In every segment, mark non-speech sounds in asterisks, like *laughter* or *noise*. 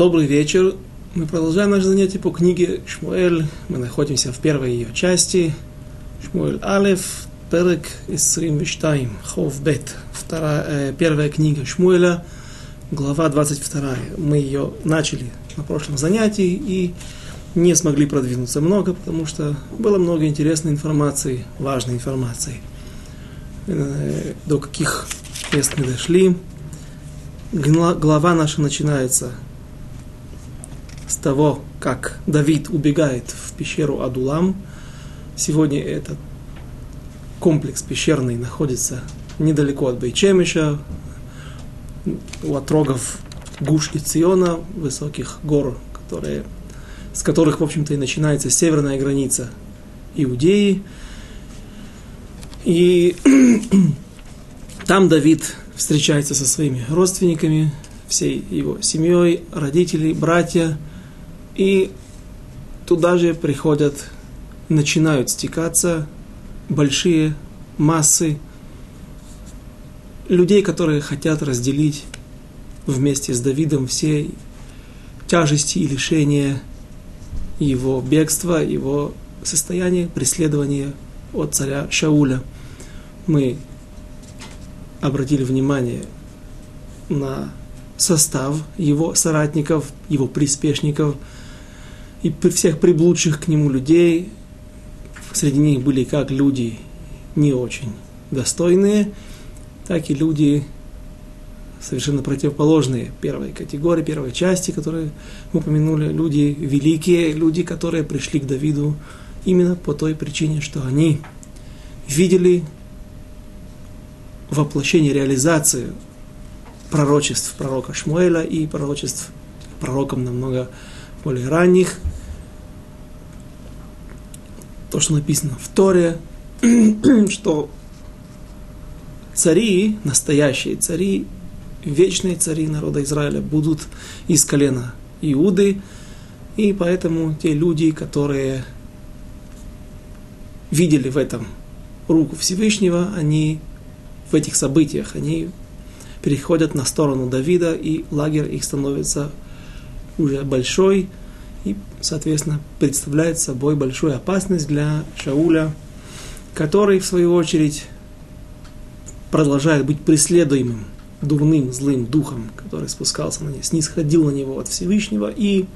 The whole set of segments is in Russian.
Добрый вечер. Мы продолжаем наше занятие по книге Шмуэль. Мы находимся в первой ее части. Шмуэль Алеф, Перек Исрим Виштайм, Хов Бет. Вторая, э, первая книга Шмуэля, глава 22. Мы ее начали на прошлом занятии и не смогли продвинуться много, потому что было много интересной информации, важной информации. Э, до каких мест мы дошли. Глава наша начинается с того, как Давид убегает в пещеру Адулам. Сегодня этот комплекс пещерный находится недалеко от Бейчемиша, у отрогов Гуш и Циона, высоких гор, которые, с которых, в общем-то, и начинается северная граница Иудеи. И там Давид встречается со своими родственниками, всей его семьей, родители, братья – и туда же приходят, начинают стекаться большие массы людей, которые хотят разделить вместе с Давидом все тяжести и лишения его бегства, его состояния, преследования от царя Шауля. Мы обратили внимание на состав его соратников, его приспешников – и всех приблудших к нему людей, среди них были как люди не очень достойные, так и люди совершенно противоположные первой категории, первой части, которые мы упомянули, люди великие, люди, которые пришли к Давиду именно по той причине, что они видели воплощение, реализацию пророчеств пророка Шмуэля и пророчеств пророком намного более ранних, то, что написано в Торе, *clears throat* что цари, настоящие цари, вечные цари народа Израиля будут из колена Иуды, и поэтому те люди, которые видели в этом руку Всевышнего, они в этих событиях, они переходят на сторону Давида, и лагерь их становится уже большой, соответственно, представляет собой большую опасность для Шауля, который, в свою очередь, продолжает быть преследуемым дурным, злым духом, который спускался на него, снисходил на него от Всевышнего, и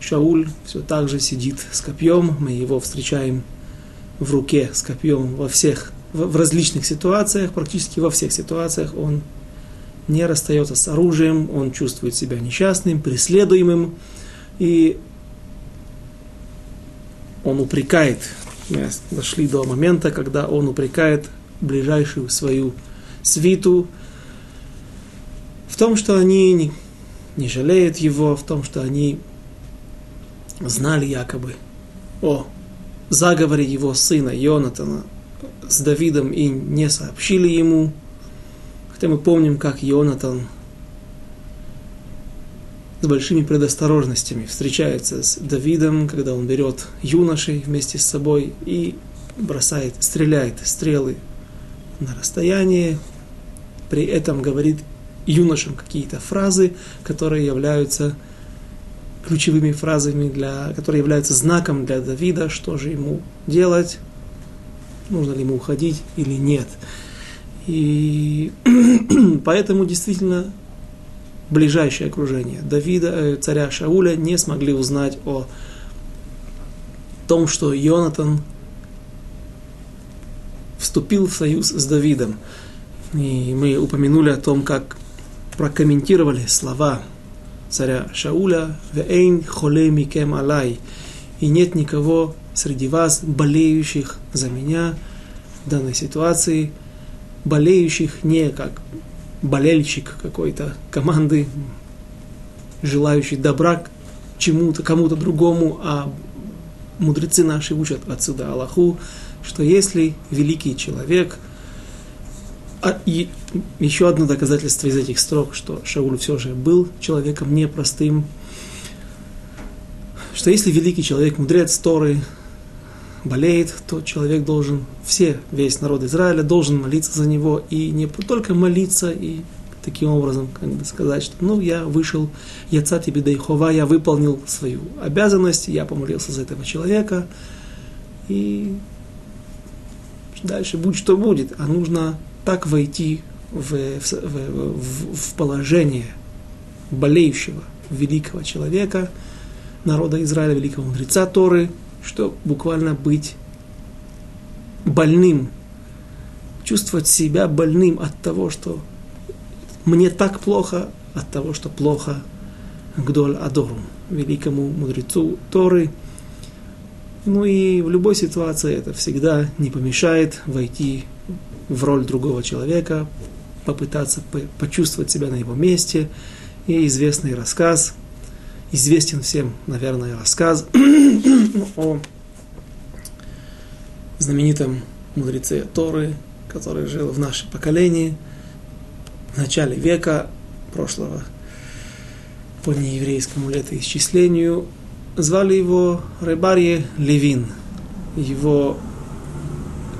Шауль все так же сидит с копьем, мы его встречаем в руке с копьем во всех, в, различных ситуациях, практически во всех ситуациях он не расстается с оружием, он чувствует себя несчастным, преследуемым, и он упрекает, мы дошли до момента, когда он упрекает ближайшую свою свиту в том, что они не, не жалеют его, в том, что они знали якобы о заговоре его сына Йонатана с Давидом и не сообщили ему, Хотя мы помним, как Йонатан с большими предосторожностями встречается с Давидом, когда он берет юношей вместе с собой и бросает, стреляет стрелы на расстояние, при этом говорит юношам какие-то фразы, которые являются ключевыми фразами, для, которые являются знаком для Давида, что же ему делать, нужно ли ему уходить или нет. И *clears throat* поэтому действительно ближайшее окружение Давида, э, царя Шауля, не смогли узнать о том, что Йонатан вступил в союз с Давидом. И мы упомянули о том, как прокомментировали слова царя Шауля «Веэйн холе микем алай» и нет никого среди вас, болеющих за меня в данной ситуации – болеющих не как болельщик какой-то команды, желающий добра чему-то, кому-то другому, а мудрецы наши учат отсюда Аллаху, что если великий человек, а, и еще одно доказательство из этих строк, что Шауль все же был человеком непростым, что если великий человек, мудрец Торы, болеет, то человек должен, все, весь народ Израиля должен молиться за него, и не только молиться, и таким образом, как бы сказать, что ну я вышел, я цати бедайхова, я выполнил свою обязанность, я помолился за этого человека, и дальше будь что будет, а нужно так войти в, в, в, в положение болеющего великого человека, народа Израиля, великого мудреца Торы, что буквально быть больным, чувствовать себя больным от того, что мне так плохо, от того, что плохо Гдоль Адору, великому мудрецу Торы. Ну и в любой ситуации это всегда не помешает войти в роль другого человека, попытаться почувствовать себя на его месте. И известный рассказ, известен всем, наверное, рассказ *clears throat* о знаменитом мудреце Торы, который жил в нашем поколении в начале века прошлого по нееврейскому летоисчислению. Звали его Рыбарье Левин. Его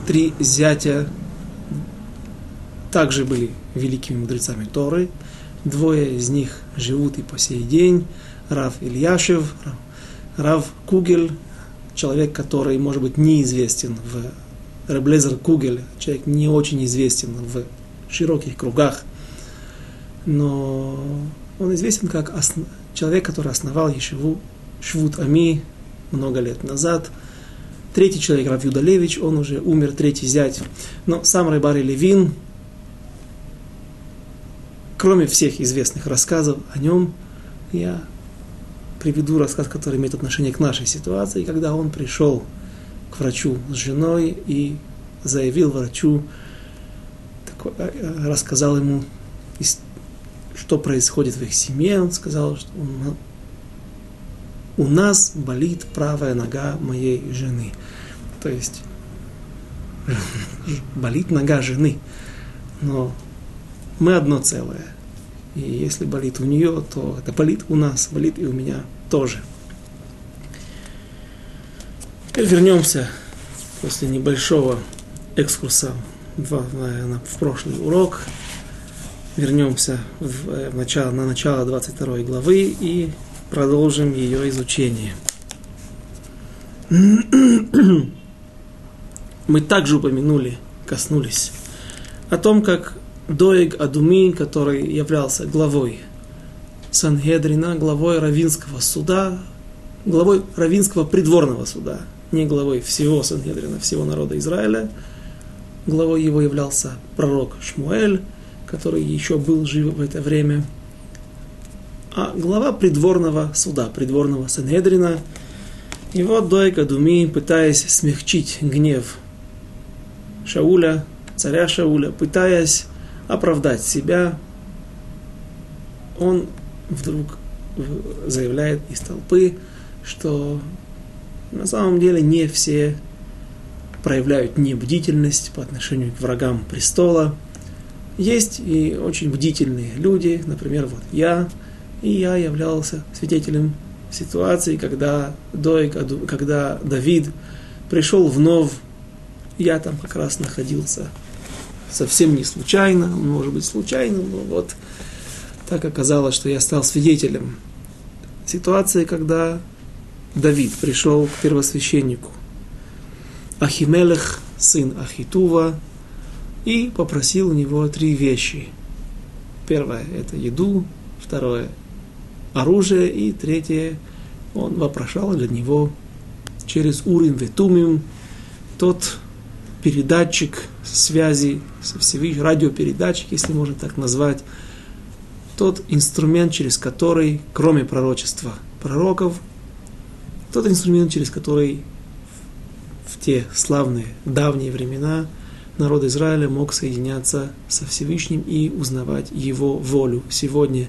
три зятя также были великими мудрецами Торы. Двое из них живут и по сей день. Рав Ильяшев, Рав Кугель, человек, который, может быть, неизвестен в Реблезер Кугель, человек не очень известен в широких кругах, но он известен как основ... человек, который основал Ешеву Швуд Ами много лет назад. Третий человек, Рав Юдалевич, он уже умер, третий зять. Но сам Райбари Левин, кроме всех известных рассказов о нем, я приведу рассказ, который имеет отношение к нашей ситуации, когда он пришел к врачу с женой и заявил врачу, э, э, рассказал ему, что происходит в их семье. Он сказал, что у нас болит правая нога моей жены. То есть *laughs* болит нога жены. Но мы одно целое. И если болит у нее, то это болит у нас, болит и у меня тоже. Теперь вернемся после небольшого экскурса в, в, в прошлый урок. Вернемся в, в начало, на начало 22 главы и продолжим ее изучение. *clears throat* Мы также упомянули, коснулись о том, как Доeg Адуми, который являлся главой Сангедрина, главой Равинского суда, главой Равинского придворного суда, не главой всего Сангедрина, всего народа Израиля. Главой его являлся пророк Шмуэль, который еще был жив в это время. А глава придворного суда, придворного Сангедрина, вот Доeg Адуми, пытаясь смягчить гнев Шауля, царя Шауля, пытаясь оправдать себя, он вдруг заявляет из толпы, что на самом деле не все проявляют небдительность по отношению к врагам престола. Есть и очень бдительные люди, например, вот я, и я являлся свидетелем ситуации, когда, до, когда Давид пришел вновь, я там как раз находился совсем не случайно, может быть случайно, но вот так оказалось, что я стал свидетелем ситуации, когда Давид пришел к первосвященнику Ахимелех, сын Ахитува, и попросил у него три вещи. Первое – это еду, второе – оружие, и третье – он вопрошал для него через Урим Ветумим тот передатчик связи со Всевышним, радиопередатчик, если можно так назвать, тот инструмент, через который, кроме пророчества пророков, тот инструмент, через который в те славные давние времена народ Израиля мог соединяться со Всевышним и узнавать его волю. Сегодня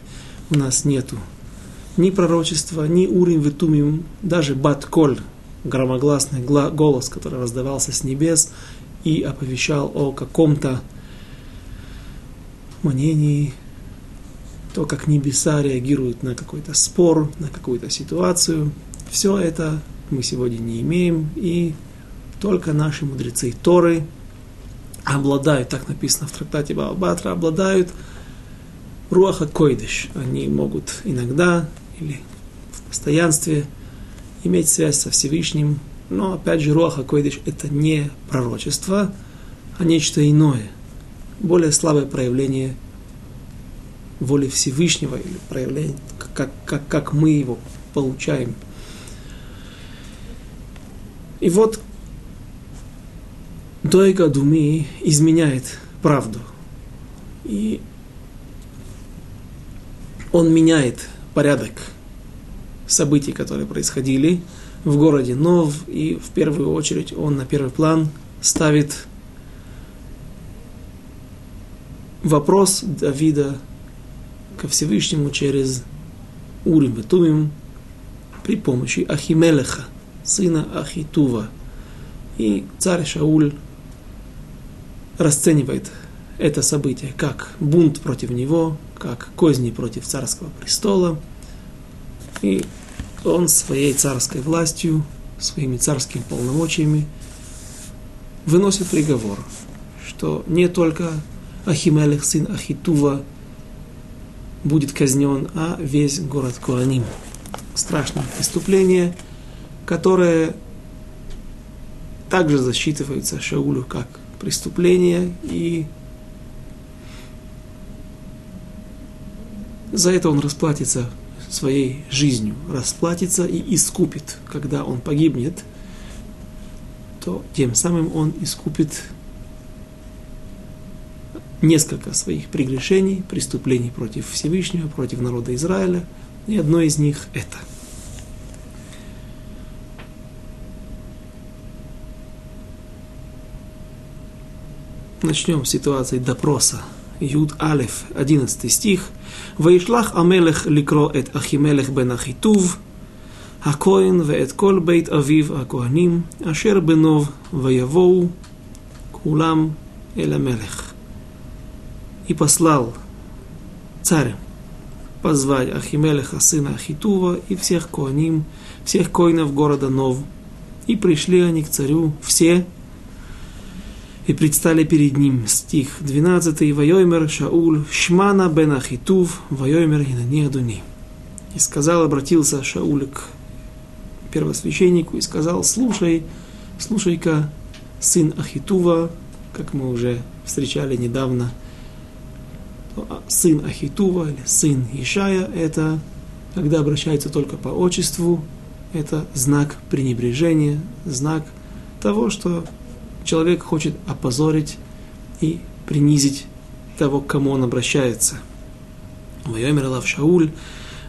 у нас нету ни пророчества, ни урим витумим, даже бат-коль, громогласный голос, который раздавался с небес, и оповещал о каком-то мнении, то, как небеса реагируют на какой-то спор, на какую-то ситуацию. Все это мы сегодня не имеем, и только наши мудрецы Торы обладают, так написано в трактате Баабатра, обладают Руаха Койдыш. Они могут иногда или в постоянстве иметь связь со Всевышним. Но, опять же, Руаха Койдыш – это не пророчество, а нечто иное, более слабое проявление воли Всевышнего или проявление, как, как, как мы его получаем. И вот Дойга Думи изменяет правду. И он меняет порядок событий, которые происходили в городе Нов, и в первую очередь он на первый план ставит вопрос Давида ко Всевышнему через Урим и Тумим при помощи Ахимелеха, сына Ахитува. И царь Шауль расценивает это событие как бунт против него, как козни против царского престола. И он своей царской властью, своими царскими полномочиями выносит приговор, что не только Ахимелех, сын Ахитува, будет казнен, а весь город Куаним. Страшное преступление, которое также засчитывается Шаулю как преступление, и за это он расплатится своей жизнью, расплатится и искупит, когда он погибнет, то тем самым он искупит несколько своих прегрешений, преступлений против Всевышнего, против народа Израиля, и одно из них это. Начнем с ситуации допроса. Юд Алеф, 11 стих. «Ваишлах Амелех ликро эт Ахимелех бен Ахитув, הכהן ואת כל בית אביו הכהנים, אשר בנוב ויבואו כולם אל המלך и послал царь позвать Ахимелеха, сына Ахитува, и всех коаним, всех коинов города Нов. И пришли они к царю все, и предстали перед ним. Стих 12. Вайомер Шауль, Шмана бен Ахитув, Вайомер Инанехдуни. И сказал, обратился Шауль к первосвященнику и сказал, слушай, слушай-ка, сын Ахитува, как мы уже встречали недавно – сын Ахитува или сын Ишая, это когда обращается только по отчеству, это знак пренебрежения, знак того, что человек хочет опозорить и принизить того, к кому он обращается. Вайомер Лав Шауль,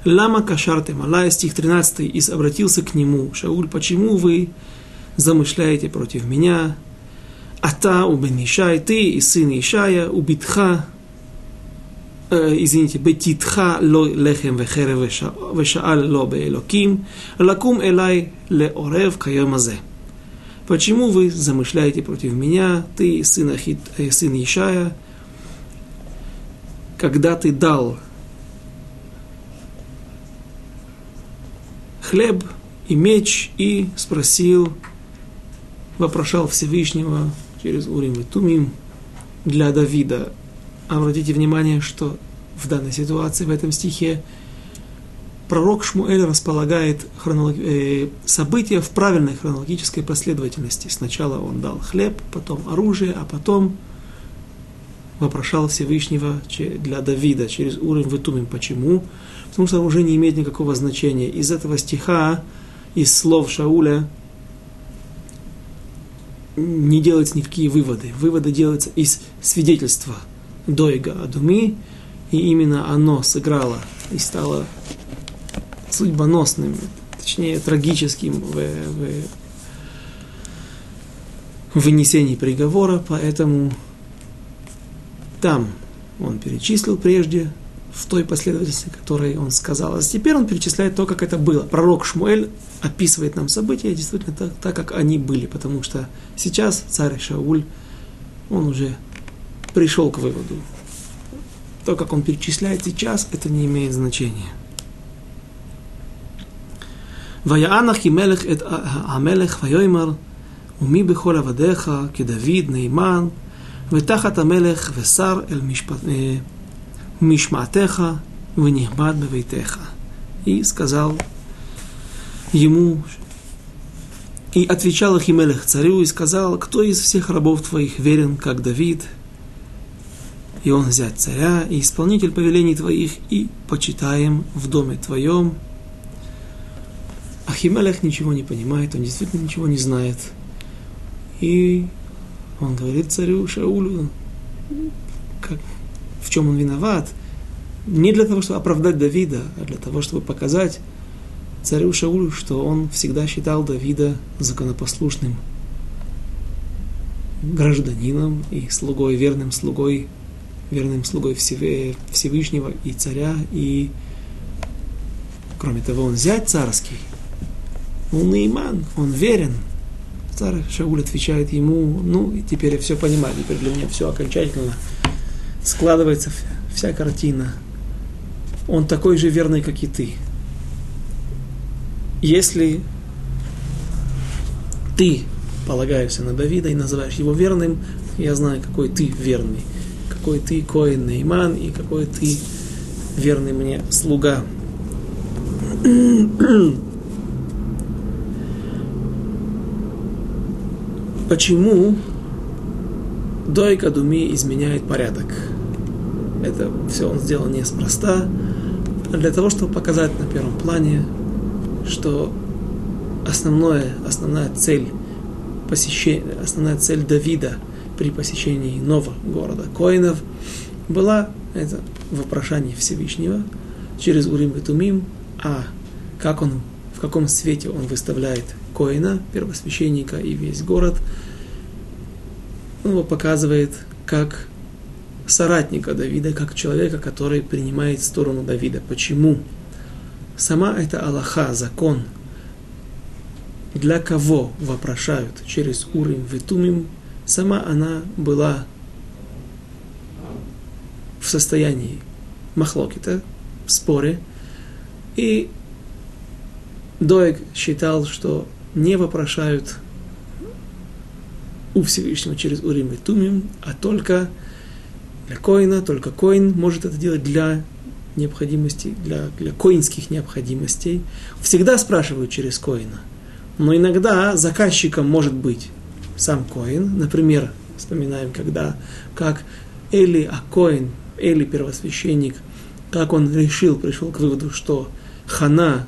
Лама Кашарте Малая, стих 13, и обратился к нему, Шауль, почему вы замышляете против меня? Ата убен Ишай, ты и сын Ишая, убитха, э, извините, бетитха ло лехем вехере вешаал ло беэлоким, лакум элай леорев кайомазе. Почему вы замышляете против меня, ты, сын, Ахит, сын Ишая, когда ты дал хлеб и меч и спросил, вопрошал Всевышнего через Урим и Тумим для Давида, обратите внимание, что в данной ситуации, в этом стихе, пророк Шмуэль располагает хронолог... э, события в правильной хронологической последовательности. Сначала он дал хлеб, потом оружие, а потом вопрошал Всевышнего для Давида через Урим Витумим. Почему? Потому что уже не имеет никакого значения. Из этого стиха, из слов Шауля, не делаются никакие выводы. Выводы делаются из свидетельства – Дойга Адуми, и именно оно сыграло и стало судьбоносным, точнее трагическим в, в вынесении приговора, поэтому там он перечислил прежде, в той последовательности, которой он сказал. А теперь он перечисляет то, как это было. Пророк Шмуэль описывает нам события действительно так, так, как они были, потому что сейчас царь Шауль, он уже пришел к выводу. То, как он перечисляет сейчас, это не имеет значения. ויענך מלך את המלך ויאמר ומי בכל עבדיך כדוד נאמן ותחת המלך ושר אל משפט... мишматеха венихбад бевейтеха. И сказал ему, и отвечал Ахимелех царю и сказал, кто из всех рабов твоих верен, как Давид, и он взять царя, и исполнитель повелений твоих, и почитаем в доме твоем. Ахимелех ничего не понимает, он действительно ничего не знает. И он говорит царю Шаулю, как, в чем он виноват, не для того, чтобы оправдать Давида, а для того, чтобы показать царю Шаулю, что он всегда считал Давида законопослушным гражданином и слугой, верным слугой верным слугой Всевышнего и царя, и кроме того, он зять царский, наиман, он верен. Царь Шауль отвечает ему, ну, теперь я все понимаю, теперь для меня все окончательно складывается вся картина. Он такой же верный, как и ты. Если ты полагаешься на Давида и называешь его верным, я знаю, какой ты верный какой ты Коин Нейман и какой ты верный мне слуга. *clears throat* Почему Дойка Думи изменяет порядок? Это все он сделал неспроста, а для того, чтобы показать на первом плане, что основное, основная цель посещения, основная цель Давида – при посещении нового города Коинов была это вопрошание Всевышнего через Урим и Тумим, а как он, каком свете он выставляет Коина, первосвященника и весь город, он его показывает как соратника Давида, как человека, который принимает сторону Давида. Почему? Сама эта Аллаха, закон, для кого вопрошают через Урим Витумим, сама она была в состоянии махлокита, в споре, и Доек считал, что не вопрошают у Всевышнего через Урим и Тумим, а только для коина, только коин может это делать для необходимостей, для, для коинских необходимостей. Всегда спрашивают через коина. Но иногда заказчиком может быть сам Коин. Например, вспоминаем, когда, как Эли Акоин, Эли первосвященник, как он решил, пришел к выводу, что Хана,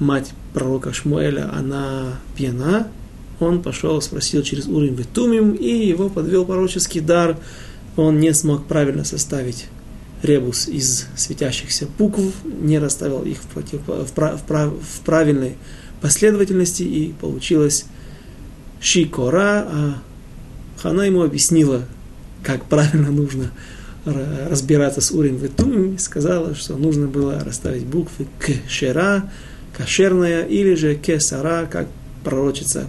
мать пророка Шмуэля, она пьяна, он пошел, спросил через Урим Ветумим, и его подвел пророческий дар. Он не смог правильно составить ребус из светящихся букв, не расставил их в, против, в, в, в правильной последовательности, и получилось Шикора, а Хана ему объяснила, как правильно нужно разбираться с Урим Ветумим, сказала, что нужно было расставить буквы Кшера, кошерная, или же Кесара, как пророчица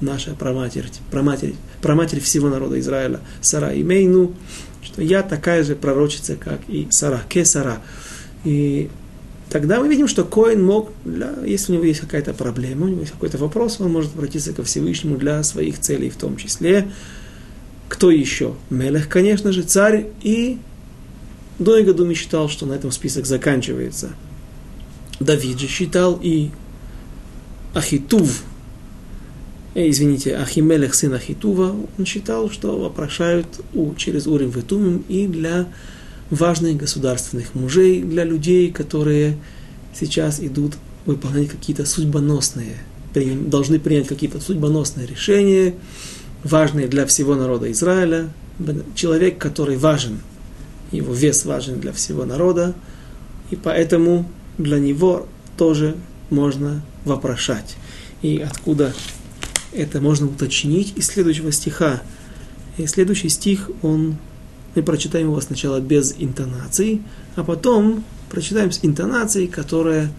наша праматерь, праматерь, праматерь всего народа Израиля, Сара и Мейну, что я такая же пророчица, как и Сара, Кесара. И тогда мы видим, что Коин мог, для, если у него есть какая-то проблема, у него есть какой-то вопрос, он может обратиться ко Всевышнему для своих целей в том числе. Кто еще? Мелех, конечно же, царь. И Дойга Думи считал, что на этом список заканчивается. Давид же считал и Ахитув, э, извините, Ахимелех, сын Ахитува, он считал, что вопрошают у, через Урим Ветумим и для важных государственных мужей, для людей, которые сейчас идут выполнять какие-то судьбоносные, должны принять какие-то судьбоносные решения, важные для всего народа Израиля. Человек, который важен, его вес важен для всего народа, и поэтому для него тоже можно вопрошать. И откуда это можно уточнить из следующего стиха. И следующий стих, он мы прочитаем его сначала без интонаций, а потом прочитаем с интонацией, которая,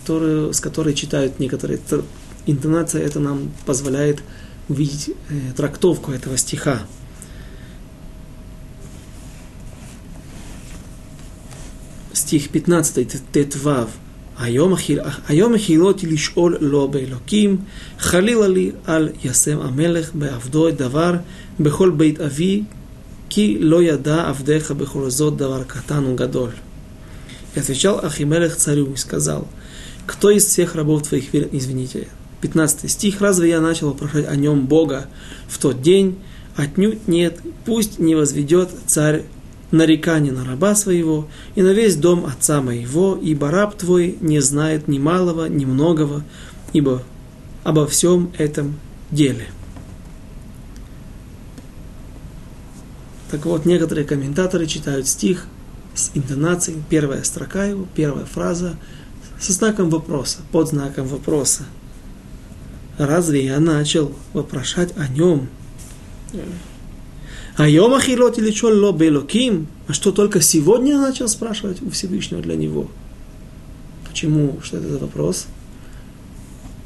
которую, с которой читают некоторые. Интонация это нам позволяет увидеть э, трактовку этого стиха. стих 15, ט"ו, היום החילותי לשאול לא באלוקים, חלילה לי על ישם המלך בעבדו את דבר בכל בית אבי ки ло яда авдеха бехурзот давар катану гадоль. И отвечал Ахимелех царю и сказал, кто из всех рабов твоих верит, извините, 15 стих, разве я начал вопрошать о нем Бога в тот день? Отнюдь нет, пусть не возведет царь нарекание на раба своего и на весь дом отца моего, ибо раб твой не знает ни малого, ни многого, ибо обо всем этом деле. Так вот, некоторые комментаторы читают стих с интонацией, первая строка его, первая фраза, со знаком вопроса, под знаком вопроса. Разве я начал вопрошать о нем? А Йома Хилот или Чолло Белоким? А что только сегодня начал спрашивать у Всевышнего для него? Почему? Что это за вопрос?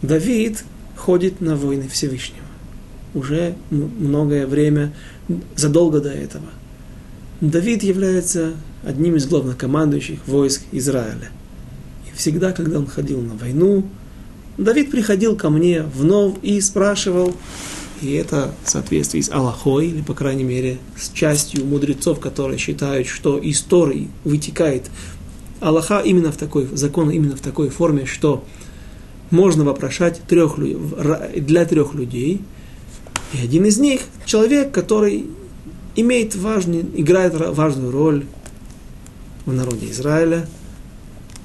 Давид ходит на войны Всевышнего. Уже многое время, задолго до этого. Давид является одним из главнокомандующих войск Израиля. И всегда, когда он ходил на войну, Давид приходил ко мне вновь и спрашивал, и это в соответствии с Аллахой, или, по крайней мере, с частью мудрецов, которые считают, что истории вытекает Аллаха именно в такой, закон именно в такой форме, что можно вопрошать трех, для трех людей. И один из них – человек, который имеет важный, играет важную роль в народе Израиля.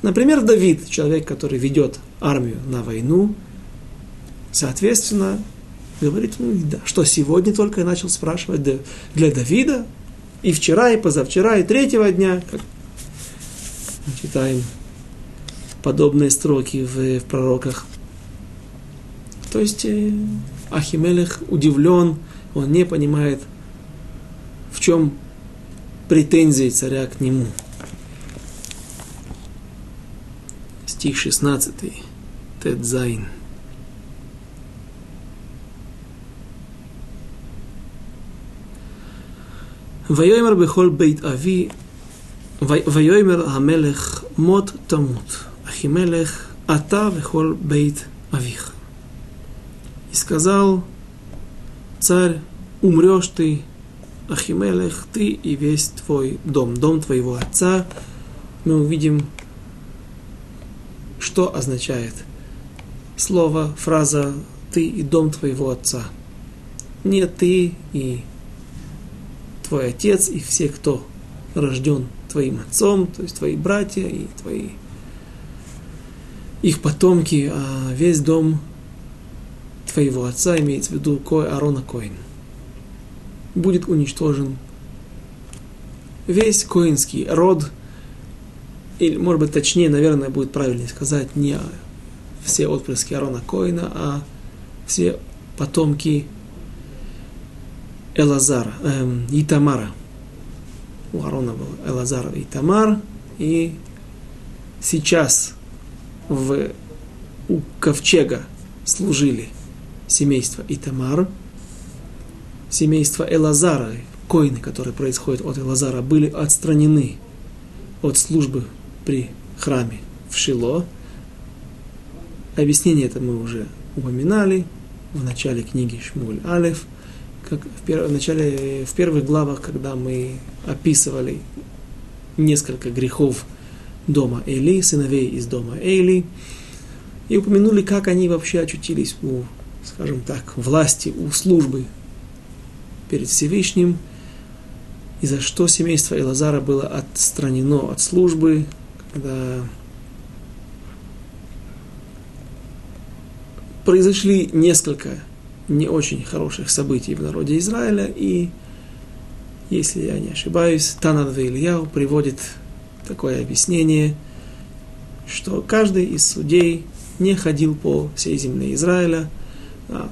Например, Давид, человек, который ведет армию на войну. Соответственно, говорит, ну да, что сегодня только я начал спрашивать для Давида, и вчера, и позавчера, и третьего дня, мы читаем подобные строки в, в пророках. То есть э, Ахимелех удивлен, он не понимает, в чем претензии царя к нему. Стих 16. Тедзайн. ויאמר בכל בית אבי, ויאמר המלך מות תמות, אחימלך אתה וכל бейт авих. И сказал царь, умрешь ты, Ахимелех, ты и весь твой дом, дом твоего отца. Мы увидим, что означает слово, фраза «ты и дом твоего отца». Не ты и твой отец и все, кто рожден твоим отцом, то есть твои братья и твои их потомки, а весь дом твоего отца, имеется в виду Кой, Арона Коин, будет уничтожен. Весь коинский род, или, может быть, точнее, наверное, будет правильнее сказать, не все отпрыски Арона Коина, а все потомки Элазара, эм, Итамара. У Арона был Элазар и Тамар. И сейчас в, у ковчега служили семейство Итамар, семейство Элазара, коины, которые происходят от Элазара, были отстранены от службы при храме в Шило. Объяснение это мы уже упоминали в начале книги Шмуль Алев – как в, перв, в начале, в первых главах, когда мы описывали несколько грехов дома Эли, сыновей из дома Эли, и упомянули, как они вообще очутились у, скажем так, власти, у службы перед Всевышним, и за что семейство Элазара было отстранено от службы, когда произошли несколько не очень хороших событий в народе Израиля, и, если я не ошибаюсь, Танад Ильяу приводит такое объяснение, что каждый из судей не ходил по всей земле Израиля, а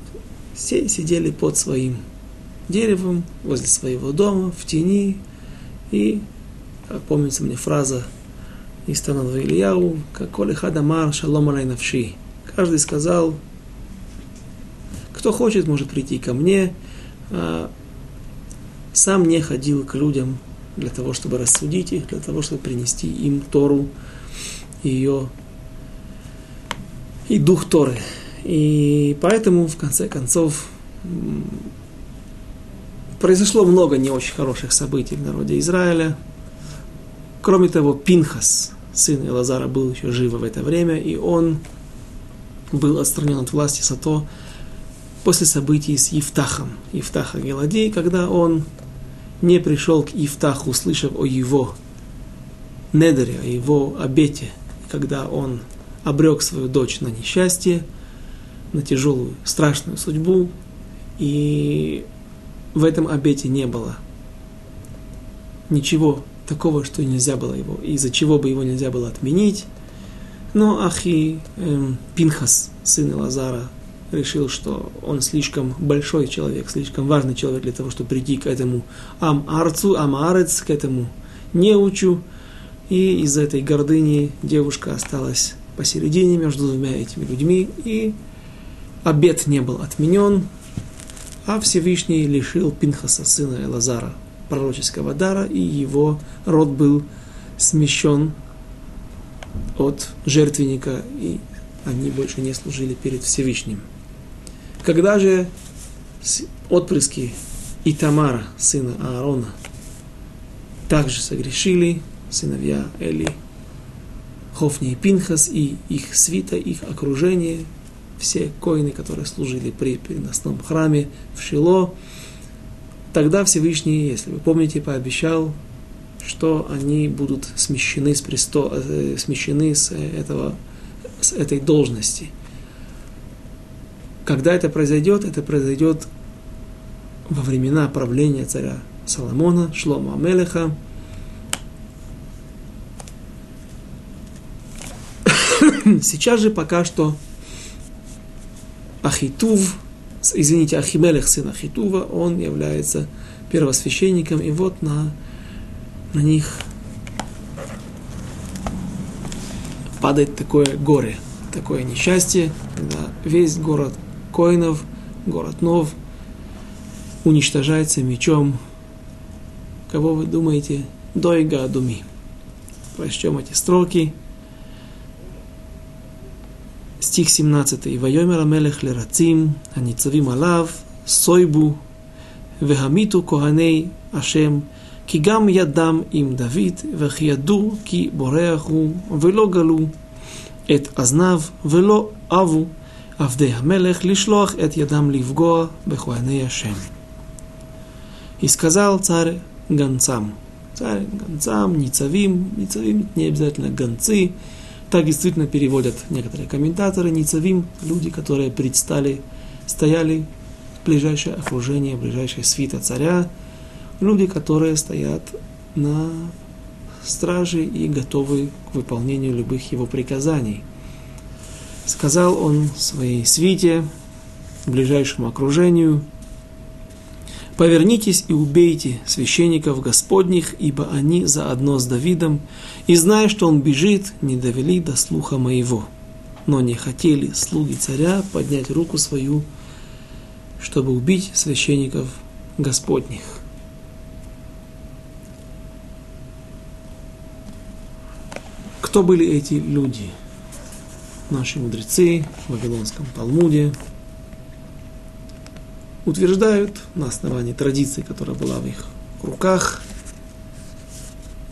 все сидели под своим деревом, возле своего дома, в тени, и, как помнится мне фраза из Танада Ильяу, как Коли Хадамар Шалом Навши. Каждый сказал, кто хочет, может прийти ко мне. А, сам не ходил к людям для того, чтобы рассудить их, для того, чтобы принести им Тору, ее и дух Торы. И поэтому, в конце концов, произошло много не очень хороших событий в народе Израиля. Кроме того, Пинхас, сын Элазара, был еще жив в это время, и он был отстранен от власти за то, после событий с Евтахом, Евтаха Геладей, когда он не пришел к Евтаху, услышав о его недере, о его обете, когда он обрек свою дочь на несчастье, на тяжелую, страшную судьбу, и в этом обете не было ничего такого, что нельзя было его, из-за чего бы его нельзя было отменить. Но Ахи эм, Пинхас, сын Лазара, решил, что он слишком большой человек, слишком важный человек для того, чтобы прийти к этому Ам-Арцу, Ам-Арец, к этому неучу. И из-за этой гордыни девушка осталась посередине между двумя этими людьми, и обед не был отменен, а Всевышний лишил Пинхаса, сына Элазара, пророческого дара, и его род был смещен от жертвенника, и они больше не служили перед Всевышним. Когда же отпрыски Итамара, сына Аарона, также согрешили, сыновья Эли, Хофни и Пинхас, и их свита, их окружение, все коины, которые служили при переносном храме в Шило, тогда Всевышний, если вы помните, пообещал, что они будут смещены с, престола, э, смещены с, этого, с этой должности – когда это произойдет? Это произойдет во времена правления царя Соломона, Шлома Амелеха. *coughs* Сейчас же пока что Ахитув, извините, Ахимелех, сын Ахитува, он является первосвященником, и вот на, на них падает такое горе, такое несчастье, когда весь город Коинов, город Нов, уничтожается мечом. Кого вы думаете? Дойга Думи. Прочтем эти строки. Стих 17. Вайомер Амелех лерацим, הניצבים עליו, סויבו, והמיתו כהני השם, כי גם ידם עם דוד, וכי ידעו כי בורח הוא, ולא גלו את אזניו, ולא אבו עבדי המלך לשלוח את ידם לפגוע בכהני השם. И сказал царь гонцам. Царь гонцам, ницавим. Ницавим не обязательно гонцы. Так действительно переводят некоторые комментаторы. Ницавим – люди, которые предстали, стояли в ближайшее окружение, ближайшее свита царя. Люди, которые стоят на страже и готовы к выполнению любых его приказаний – сказал он своей свите, ближайшему окружению, «Повернитесь и убейте священников Господних, ибо они заодно с Давидом, и зная, что он бежит, не довели до слуха моего». Но не хотели слуги царя поднять руку свою, чтобы убить священников Господних. Кто были эти люди? Наши мудрецы в Вавилонском Талмуде утверждают на основании традиции, которая была в их руках,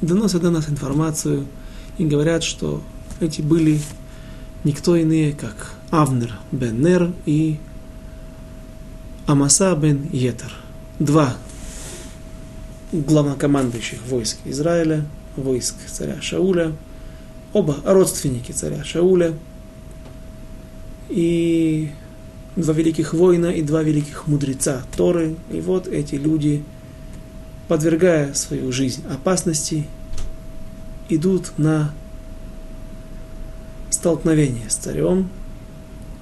доносят до нас информацию и говорят, что эти были никто иные, как Авнер бен Нер и Амаса бен Йетер. Два главнокомандующих войск Израиля, войск царя Шауля, оба родственники царя Шауля – и два великих воина и два великих мудреца Торы. И вот эти люди, подвергая свою жизнь опасности, идут на столкновение с царем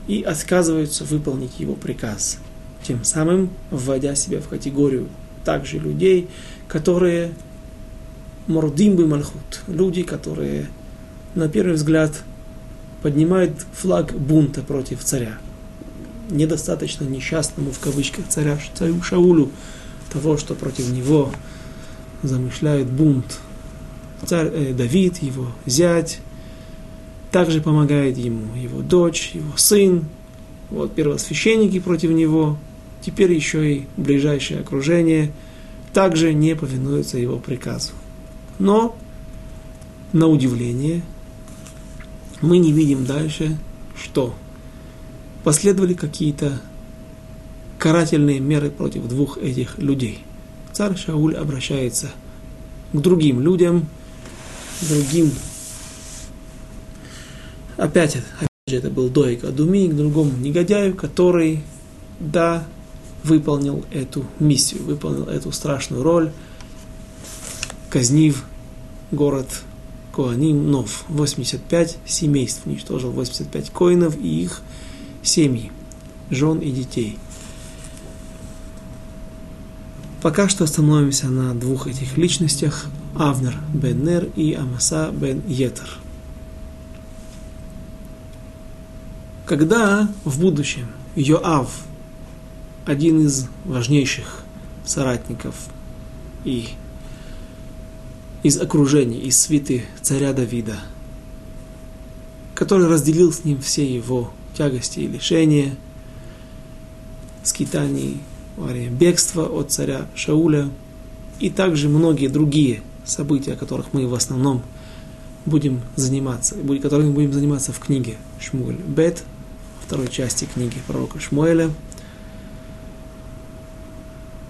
и отказываются выполнить его приказ, тем самым вводя себя в категорию также людей, которые мордим мальхут, люди, которые на первый взгляд поднимает флаг бунта против царя. Недостаточно несчастному, в кавычках, царя, царю Шаулю, того, что против него замышляет бунт. Царь э, Давид, его зять, также помогает ему его дочь, его сын, вот первосвященники против него, теперь еще и ближайшее окружение также не повинуется его приказу. Но, на удивление, мы не видим дальше, что последовали какие-то карательные меры против двух этих людей. Царь Шауль обращается к другим людям, другим. Опять, опять же, это был Доик Адуми, к другому негодяю, который, да, выполнил эту миссию, выполнил эту страшную роль, казнив город Коаним Нов. 85 семейств уничтожил, 85 коинов и их семьи, жен и детей. Пока что остановимся на двух этих личностях, Авнер бен Нер и Амаса бен Йетер. Когда в будущем Йоав, один из важнейших соратников и из окружения, из свиты царя Давида, который разделил с ним все его тягости и лишения, скитаний, во время бегства от царя Шауля и также многие другие события, о которых мы в основном будем заниматься, которыми будем заниматься в книге Шмуэль Бет, второй части книги пророка Шмуэля.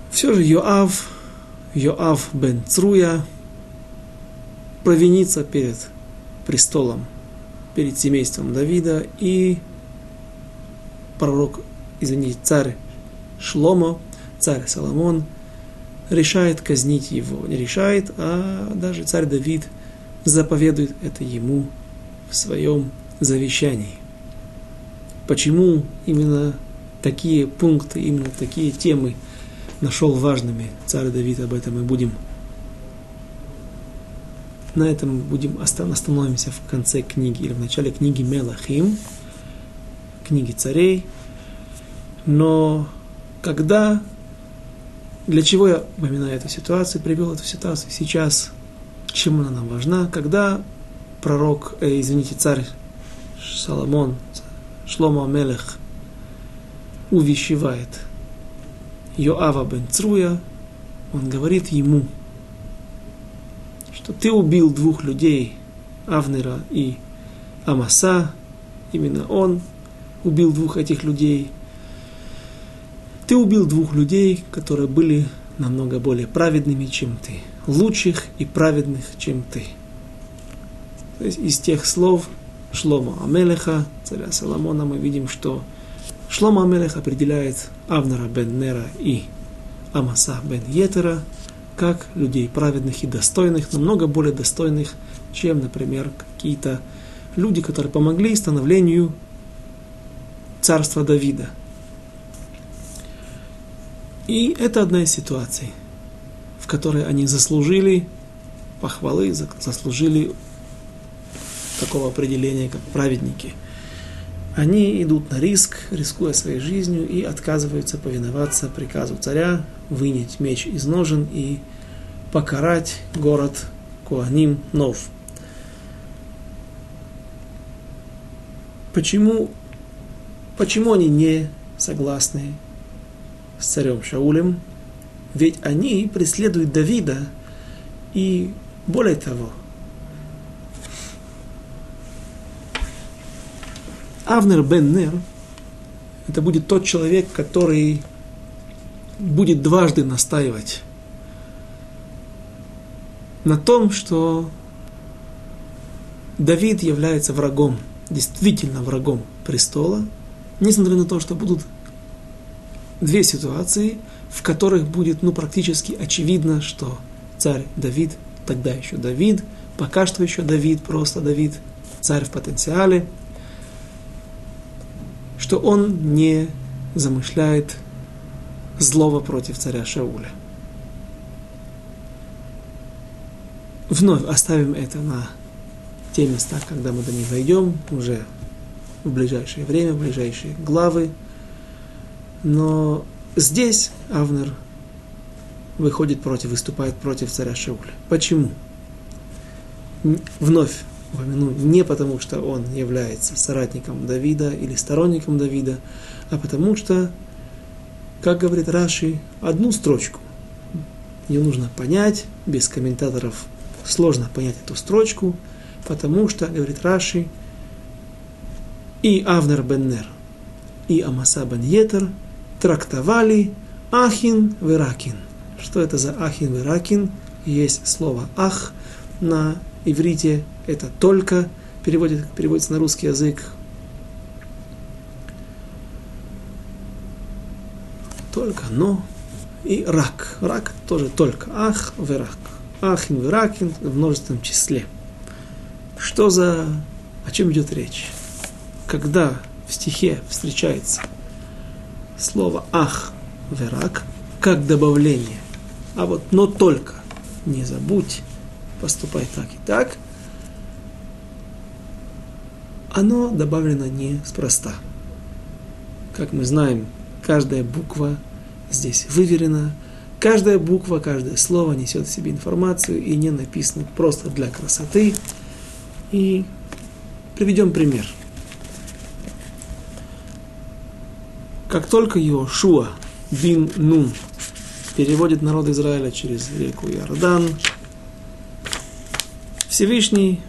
Все же Йоав, Йоав бен Цруя провинится перед престолом, перед семейством Давида и пророк, извините, царь Шломо, царь Соломон, решает казнить его. Не решает, а даже царь Давид заповедует это ему в своем завещании. Почему именно такие пункты, именно такие темы нашел важными царь Давид, об этом мы будем на этом будем остановимся в конце книги или в начале книги Мелахим, книги царей. Но когда, для чего я упоминаю эту ситуацию, привел эту ситуацию сейчас, чем она нам важна, когда пророк, э, извините, царь Соломон, Шломо Амелех, увещевает Йоава бен Цруя, он говорит ему, что ты убил двух людей, Авнера и Амаса, именно он убил двух этих людей, ты убил двух людей, которые были намного более праведными, чем ты. Лучших и праведных, чем ты. То есть из тех слов Шлома Амелеха, царя Соломона, мы видим, что Шлома Амелех определяет Авнера бен Нера и Амаса бен Етера как людей праведных и достойных, намного более достойных, чем, например, какие-то люди, которые помогли становлению царства Давида. И это одна из ситуаций, в которой они заслужили похвалы, заслужили такого определения, как праведники. Они идут на риск, рискуя своей жизнью, и отказываются повиноваться приказу царя, вынять меч из ножен и покарать город Куаним Нов. Почему, почему они не согласны с царем Шаулем, ведь они преследуют Давида, и более того, Авнер бен Нер, это будет тот человек, который будет дважды настаивать на том, что Давид является врагом, действительно врагом престола, несмотря на то, что будут две ситуации, в которых будет ну, практически очевидно, что царь Давид, тогда еще Давид, пока что еще Давид, просто Давид, царь в потенциале, что он не замышляет злого против царя Шауля. Вновь оставим это на те места, когда мы до них дойдем, уже в ближайшее время, в ближайшие главы. Но здесь Авнер выходит против, выступает против царя Шауля. Почему? Вновь упомяну, не потому что он является соратником Давида или сторонником Давида, а потому что как говорит Раши, одну строчку. Ее нужно понять, без комментаторов сложно понять эту строчку, потому что, говорит Раши, и Авнер Беннер, и Амаса Бен Йетер трактовали Ахин Веракин. Что это за Ахин Веракин? Есть слово Ах на иврите, это только, переводит, переводится на русский язык. Только, но и рак. Рак тоже только. Ах, верак. Ахин, веракин в множественном числе. Что за... О чем идет речь? Когда в стихе встречается слово ах, верак, как добавление, а вот но только не забудь, поступай так и так, оно добавлено неспроста. Как мы знаем, каждая буква здесь выверена, каждая буква, каждое слово несет в себе информацию и не написано просто для красоты. И приведем пример. Как только Иошуа бин Нун переводит народ Израиля через реку Иордан, Всевышний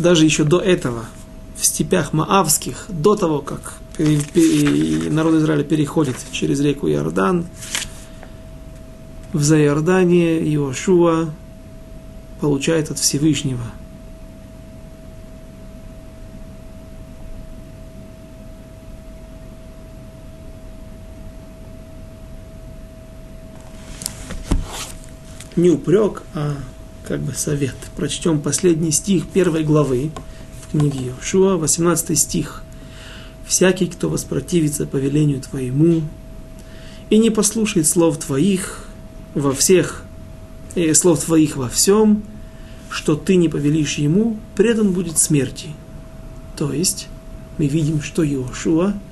даже еще до этого в степях Маавских, до того, как народ Израиля переходит через реку Иордан, в Заиордане Иошуа получает от Всевышнего – не упрек, а как бы совет. Прочтем последний стих первой главы в книге Иошуа, 18 стих. «Всякий, кто воспротивится повелению Твоему и не послушает слов Твоих во всех, э, слов Твоих во всем, что Ты не повелишь ему, предан будет смерти». То есть, мы видим, что Иошуа –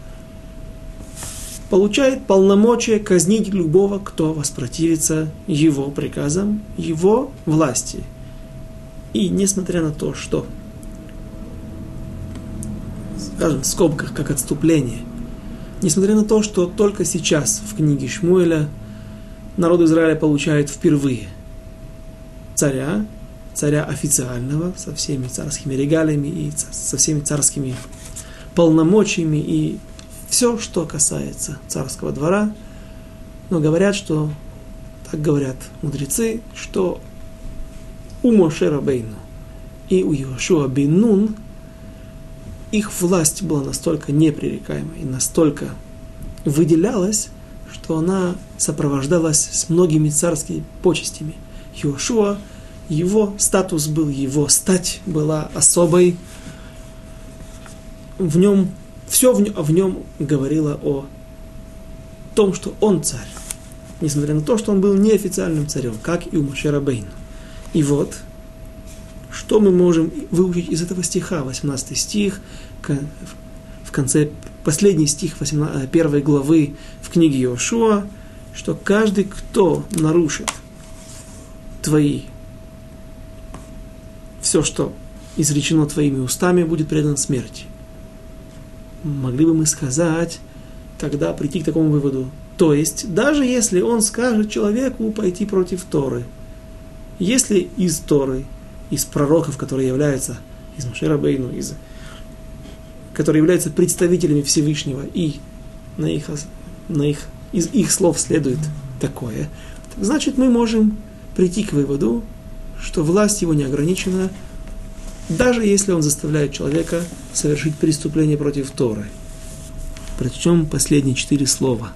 получает полномочия казнить любого, кто воспротивится его приказам, его власти. И несмотря на то, что, скажем, в скобках, как отступление, несмотря на то, что только сейчас в книге Шмуэля народ Израиля получает впервые царя, царя официального, со всеми царскими регалиями и со всеми царскими полномочиями и все, что касается царского двора. Но говорят, что, так говорят мудрецы, что у Моше Рабейну и у Иошуа бин Нун их власть была настолько непререкаема и настолько выделялась, что она сопровождалась с многими царскими почестями. Иошуа, его статус был, его стать была особой. В нем все в, в нем говорило о том, что он царь, несмотря на то, что он был неофициальным царем, как и у Мошера Бейна. И вот, что мы можем выучить из этого стиха, 18 стих, в конце, последний стих 18, первой главы в книге Иошуа, что каждый, кто нарушит твои, все, что изречено твоими устами, будет предан смерти могли бы мы сказать, тогда прийти к такому выводу. То есть, даже если он скажет человеку пойти против Торы, если из Торы, из пророков, которые являются, из Машера Бейну, из, которые являются представителями Всевышнего, и на их, на их, из их слов следует такое, значит, мы можем прийти к выводу, что власть его не ограничена даже если он заставляет человека совершить преступление против Торы. Причем последние четыре слова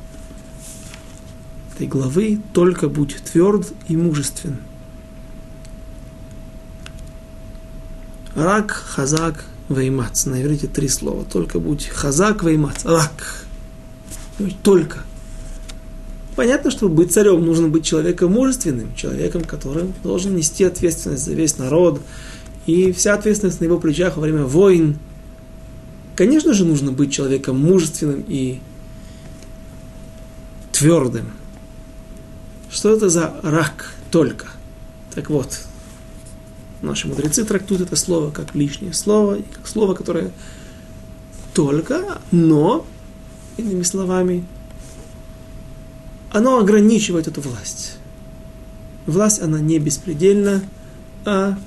этой главы «Только будь тверд и мужествен». Рак, хазак, веймац. На иврите три слова. Только будь хазак, веймац. Рак. Только. Понятно, что быть царем нужно быть человеком мужественным, человеком, который должен нести ответственность за весь народ, и вся ответственность на его плечах во время войн. Конечно же, нужно быть человеком мужественным и твердым. Что это за рак только? Так вот, наши мудрецы трактуют это слово как лишнее слово, как слово, которое только, но, иными словами, оно ограничивает эту власть. Власть, она не беспредельна, а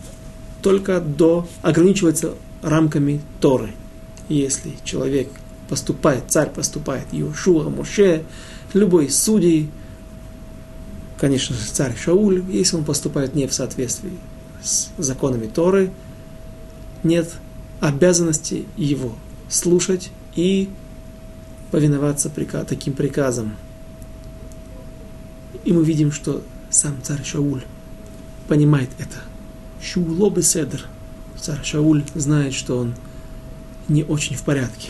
только до, ограничивается рамками Торы. Если человек поступает, царь поступает, Иошуа, Моше, любой судей, конечно же, царь Шауль, если он поступает не в соответствии с законами Торы, нет обязанности его слушать и повиноваться таким приказам. И мы видим, что сам царь Шауль понимает это. Шуло седр. Царь Шауль знает, что он не очень в порядке.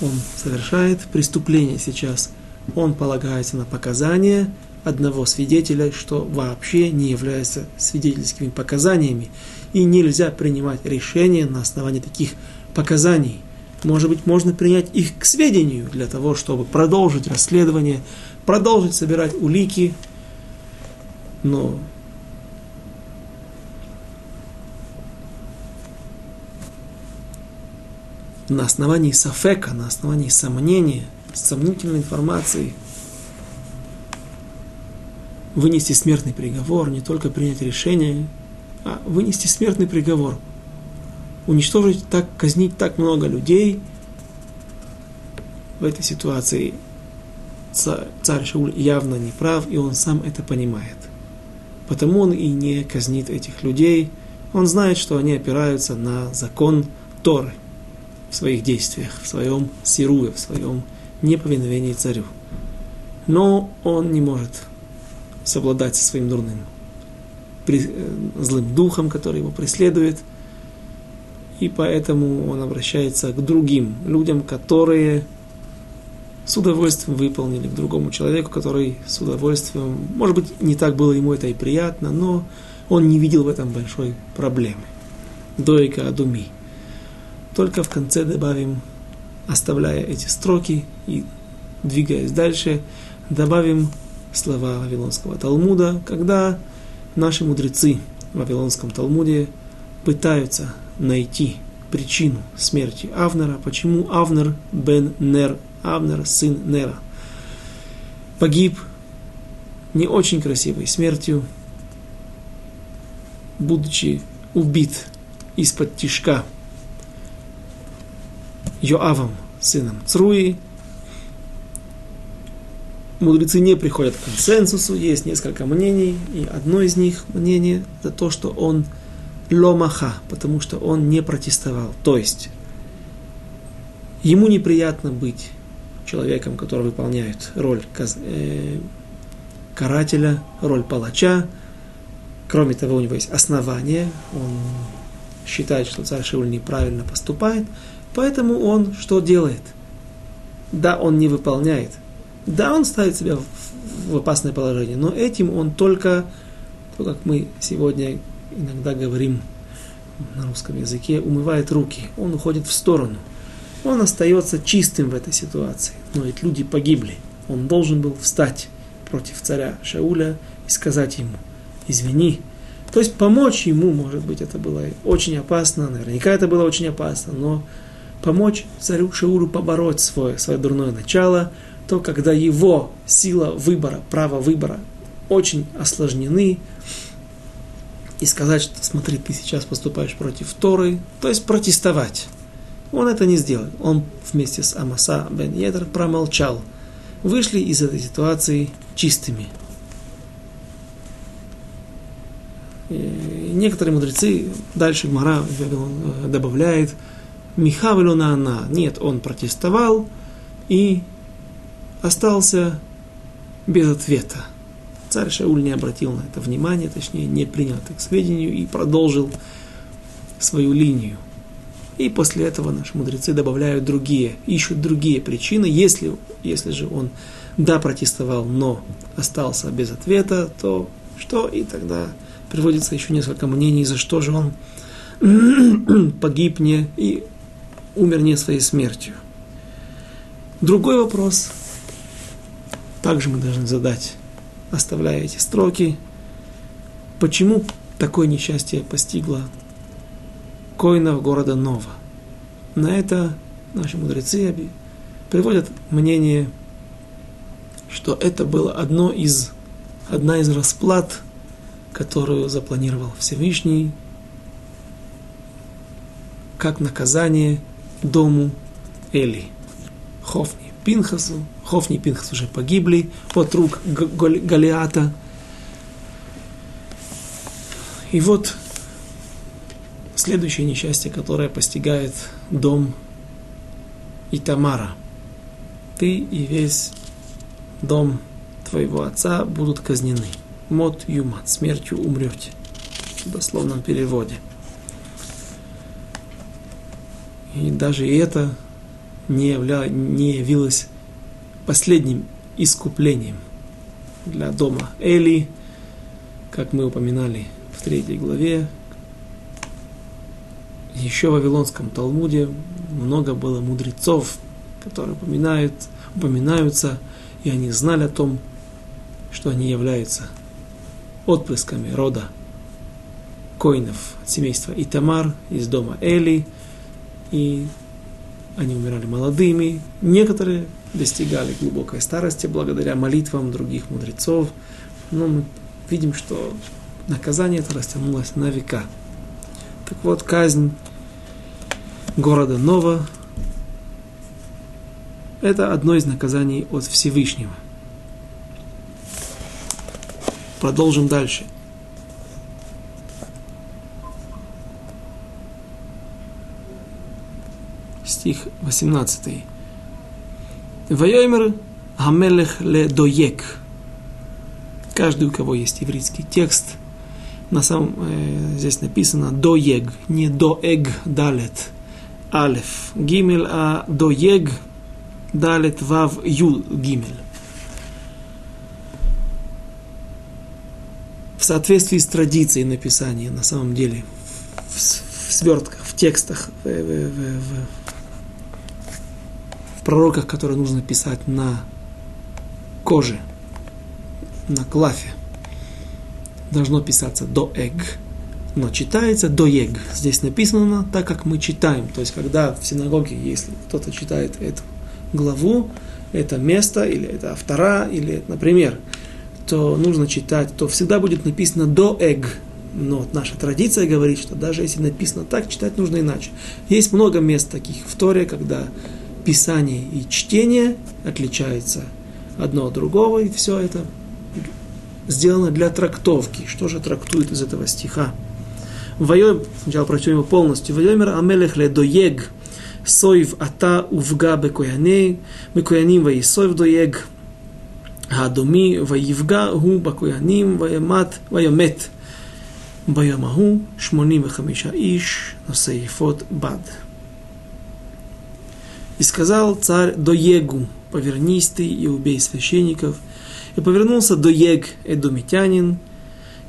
Он совершает преступление сейчас. Он полагается на показания одного свидетеля, что вообще не является свидетельскими показаниями. И нельзя принимать решения на основании таких показаний. Может быть, можно принять их к сведению для того, чтобы продолжить расследование, продолжить собирать улики, но на основании сафека, на основании сомнения, сомнительной информации вынести смертный приговор, не только принять решение, а вынести смертный приговор, уничтожить так, казнить так много людей в этой ситуации царь Шауль явно не прав, и он сам это понимает. Потому он и не казнит этих людей. Он знает, что они опираются на закон Торы в своих действиях, в своем сируе, в своем неповиновении царю. Но он не может совладать со своим дурным э, злым духом, который его преследует. И поэтому он обращается к другим людям, которые с удовольствием выполнили к другому человеку, который с удовольствием, может быть, не так было ему это и приятно, но он не видел в этом большой проблемы. Дойка Адуми. Только в конце добавим, оставляя эти строки и двигаясь дальше, добавим слова Вавилонского Талмуда, когда наши мудрецы в Вавилонском Талмуде пытаются найти причину смерти Авнера, почему Авнер бен Нер Авнер, сын Нера. Погиб не очень красивой смертью, будучи убит из-под тишка Йоавом, сыном Цруи. Мудрецы не приходят к консенсусу, есть несколько мнений, и одно из них мнение это то, что он ломаха, потому что он не протестовал. То есть, ему неприятно быть человеком, который выполняет роль э, карателя, роль палача. Кроме того, у него есть основание, он считает, что царь Шауль неправильно поступает, поэтому он что делает? Да, он не выполняет, да, он ставит себя в, опасное положение, но этим он только, то, как мы сегодня иногда говорим на русском языке, умывает руки, он уходит в сторону – он остается чистым в этой ситуации. Но ведь люди погибли. Он должен был встать против царя Шауля и сказать ему, извини. То есть помочь ему, может быть, это было очень опасно, наверняка это было очень опасно, но помочь царю Шаулю побороть свое, свое дурное начало, то когда его сила выбора, право выбора очень осложнены, и сказать, что смотри, ты сейчас поступаешь против Торы, то есть протестовать. Он это не сделал. Он вместе с Амаса бен Едер промолчал. Вышли из этой ситуации чистыми. И некоторые мудрецы, дальше Мара добавляет, Михавелюна она. Нет, он протестовал и остался без ответа. Царь Шауль не обратил на это внимания, точнее, не принял это к сведению и продолжил свою линию. И после этого наши мудрецы добавляют другие, ищут другие причины. Если, если же он да протестовал, но остался без ответа, то что? И тогда приводится еще несколько мнений, за что же он *clears throat* погиб не и умер не своей смертью. Другой вопрос, также мы должны задать, оставляя эти строки, почему такое несчастье постигло коинов города Нова. На это наши мудрецы приводят мнение, что это было одно из, одна из расплат, которую запланировал Всевышний, как наказание дому Эли, Хофни Пинхасу. Хофни и Пинхас уже погибли от рук Голиата. И вот следующее несчастье, которое постигает дом Итамара. Ты и весь дом твоего отца будут казнены. Мот юмат, смертью умрете. В дословном переводе. И даже это не, явля, не явилось последним искуплением для дома Эли, как мы упоминали в третьей главе. Еще в Вавилонском Талмуде много было мудрецов, которые упоминают, упоминаются, и они знали о том, что они являются отпрысками рода коинов семейства Итамар из дома Эли, и они умирали молодыми. Некоторые достигали глубокой старости благодаря молитвам других мудрецов. Но мы видим, что наказание это растянулось на века. Так вот, казнь города Нова – это одно из наказаний от Всевышнего. Продолжим дальше. Стих 18. Вайомер Хамелех ле доек. Каждый, у кого есть еврейский текст, на самом э, здесь написано доег, не доэг далет, алеф, гимель, а доег далет вав ю гимель. В соответствии с традицией написания, на самом деле, в, в свертках, в текстах, в, в, в, пророках, которые нужно писать на коже, на клафе, должно писаться до эг, но читается до ег. Здесь написано так, как мы читаем. То есть, когда в синагоге, если кто-то читает эту главу, это место, или это автора, или, например, то нужно читать, то всегда будет написано до эг. Но наша традиция говорит, что даже если написано так, читать нужно иначе. Есть много мест таких в Торе, когда писание и чтение отличается одно от другого, и все это сделано для трактовки. Что же трактует из этого стиха? Вайом, сначала прочтем его полностью. Вайомер амелех ле доег сойв ата увга бекояней, бекояним ваисойв доег, האדומי ויפגע הוא בכהנים וימת, וימת ביום ההוא שמונים וחמישה איש נושאי אפוד בד. И сказал царь Доегу, повернись ты и убей священников. И повернулся Доег, эдомитянин,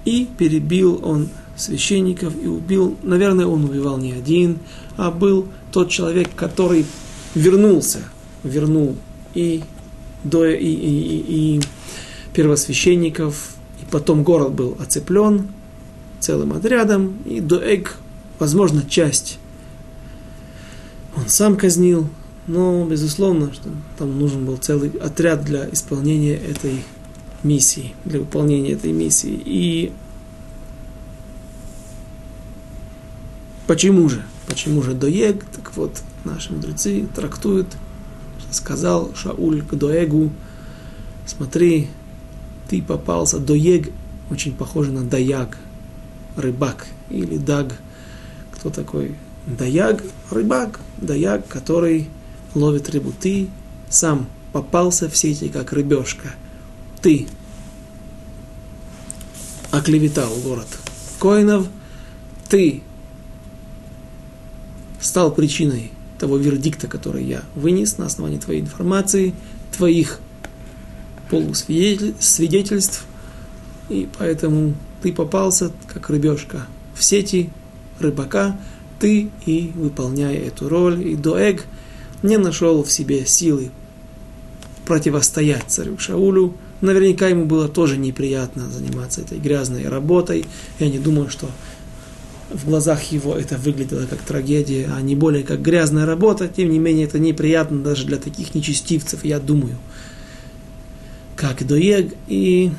и перебил он священников и убил, наверное, он убивал не один, а был тот человек, который вернулся, вернул и, до, и, и, и, и первосвященников, и потом город был оцеплен целым отрядом, и Доэг, возможно, часть он сам казнил, но, безусловно, что там нужен был целый отряд для исполнения этой миссии, для выполнения этой миссии. И почему же? Почему же Доег? Так вот, наши мудрецы трактуют, сказал Шауль к Доегу, смотри, ты попался, Доег очень похоже на Даяг, рыбак или Даг. Кто такой Даяг? Рыбак, Даяг, который ловит рыбу. Ты сам попался в сети, как рыбешка. Ты оклеветал город Коинов. Ты стал причиной того вердикта, который я вынес на основании твоей информации, твоих полусвидетельств, и поэтому ты попался, как рыбешка, в сети рыбака, ты и выполняя эту роль, и доэг – не нашел в себе силы противостоять царю Шаулю. Наверняка ему было тоже неприятно заниматься этой грязной работой. Я не думаю, что в глазах его это выглядело как трагедия, а не более как грязная работа, тем не менее это неприятно даже для таких нечестивцев, я думаю, как Доег, и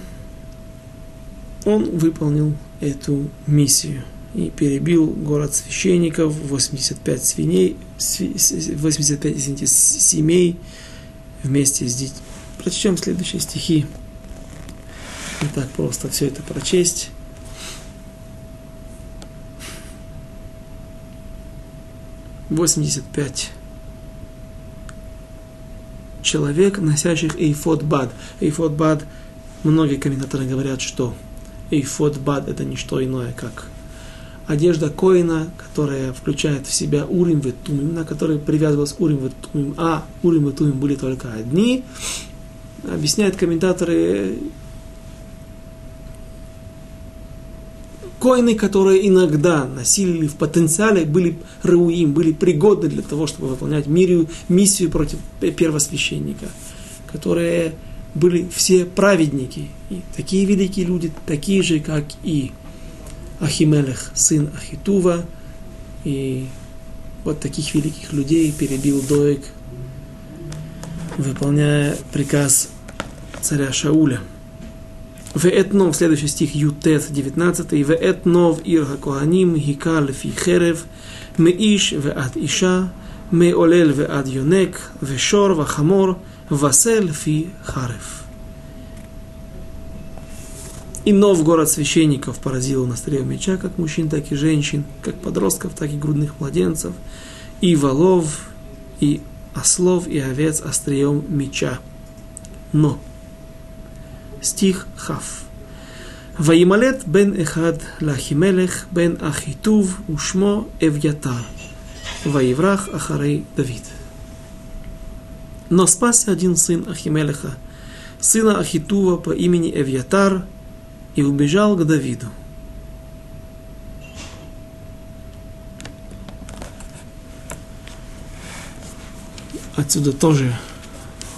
он выполнил эту миссию и перебил город священников, 85 свиней, 85 извините, семей вместе с детьми. Прочтем следующие стихи. Не так просто все это прочесть. Восемьдесят пять человек, носящих эйфод бад. Эйфод бад, многие комментаторы говорят, что эйфод бад это не что иное, как одежда коина, которая включает в себя урим и тумим, на который привязывалась урим и тумим, а урим и тумим были только одни. Объясняют комментаторы, коины, которые иногда носили в потенциале, были рауим, были пригодны для того, чтобы выполнять мирию, миссию против первосвященника, которые были все праведники, и такие великие люди, такие же, как и Ахимелех, сын Ахитува, и вот таких великих людей перебил Доек, выполняя приказ царя Шауля. В Веэтнов, следующий стих, Ютет, 19. в Веэтнов Ирга коаним хикал фи херев, меиш Ад иша, меолел веат юнек, вешор хамор васель фи харев. И нов город священников поразил на меча как мужчин, так и женщин, как подростков, так и грудных младенцев, и волов, и ослов, и овец острием меча. Но. Стих Хав. Ваималет бен Эхад Лахимелех бен Ахитув Ушмо Эвьята. Ваеврах Ахарей Давид. Но спасся один сын Ахимелеха, сына Ахитува по имени Эвьятар – и убежал к Давиду. Отсюда тоже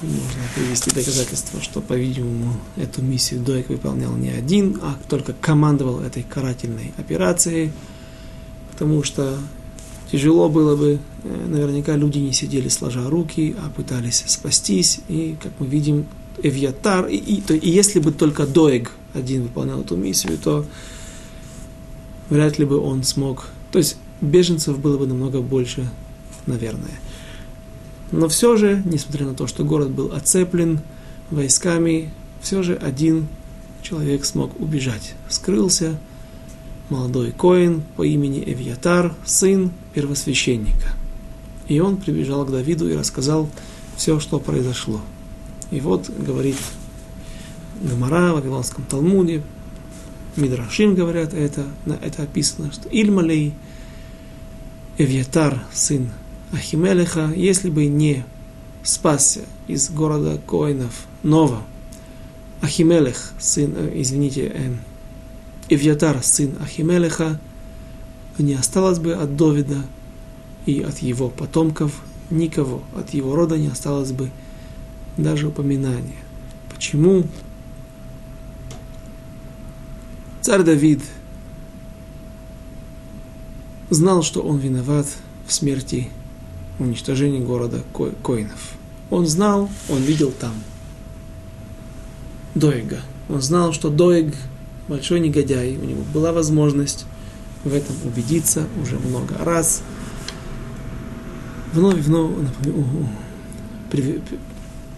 можно привести доказательство, что, по-видимому, эту миссию Дойк выполнял не один, а только командовал этой карательной операцией, потому что тяжело было бы, э, наверняка люди не сидели сложа руки, а пытались спастись, и, как мы видим, Эвьятар, и, и, то, и если бы только Доег один выполнял эту миссию, то вряд ли бы он смог. То есть беженцев было бы намного больше, наверное. Но все же, несмотря на то, что город был оцеплен войсками, все же один человек смог убежать. Скрылся молодой коин по имени Эвьятар, сын первосвященника. И он прибежал к Давиду и рассказал все, что произошло. И вот говорит Гмара, в Вавилонском Талмуде, Мидрашим говорят это, это описано, что Ильмалей Эвьятар, сын Ахимелеха, если бы не спасся из города Коинов Нова, Ахимелех, сын, э, извините, э, Эвьятар, сын Ахимелеха, не осталось бы от Довида и от его потомков никого, от его рода не осталось бы даже упоминания. Почему? Царь Давид знал, что он виноват в смерти, уничтожении города Коинов. Он знал, он видел там Доега. Он знал, что Доег большой негодяй, у него была возможность в этом убедиться уже много раз. Вновь, вновь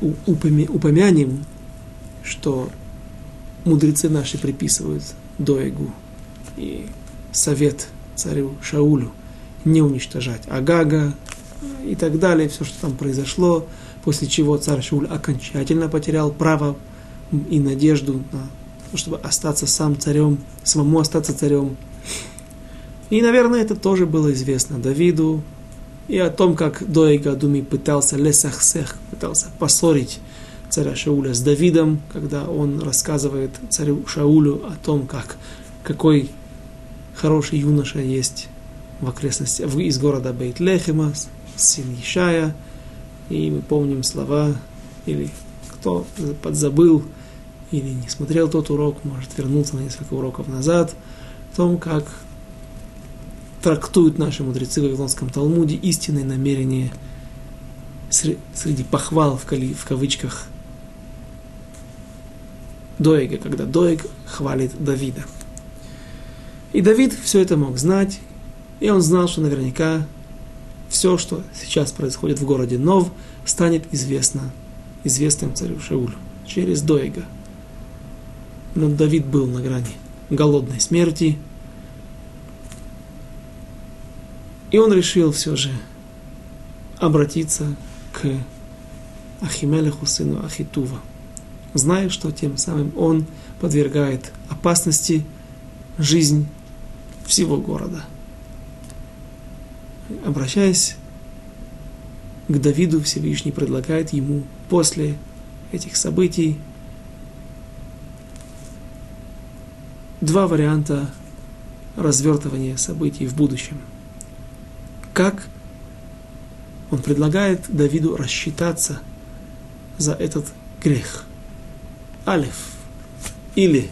упомянем, что мудрецы наши приписывают Доегу и совет царю Шаулю не уничтожать Агага и так далее, все, что там произошло, после чего царь Шауль окончательно потерял право и надежду на то, чтобы остаться сам царем, самому остаться царем. И, наверное, это тоже было известно Давиду, и о том, как Доега Думи пытался лесахсех, пытался поссорить царя Шауля с Давидом, когда он рассказывает царю Шаулю о том, как, какой хороший юноша есть в окрестностях, из города Бейт-Лехема, сын Ишая, и мы помним слова, или кто подзабыл, или не смотрел тот урок, может вернуться на несколько уроков назад, о том, как трактуют наши мудрецы в Вавилонском Талмуде истинное намерение среди похвал в кавычках Доега, когда Доег хвалит Давида. И Давид все это мог знать, и он знал, что наверняка все, что сейчас происходит в городе Нов, станет известно известным царю Шаулю через Доега. Но Давид был на грани голодной смерти, и он решил все же обратиться к Ахимелеху, сыну Ахитува, зная, что тем самым он подвергает опасности жизнь всего города. Обращаясь к Давиду, Всевышний предлагает ему после этих событий два варианта развертывания событий в будущем. Как он предлагает Давиду рассчитаться за этот грех. Алиф. Или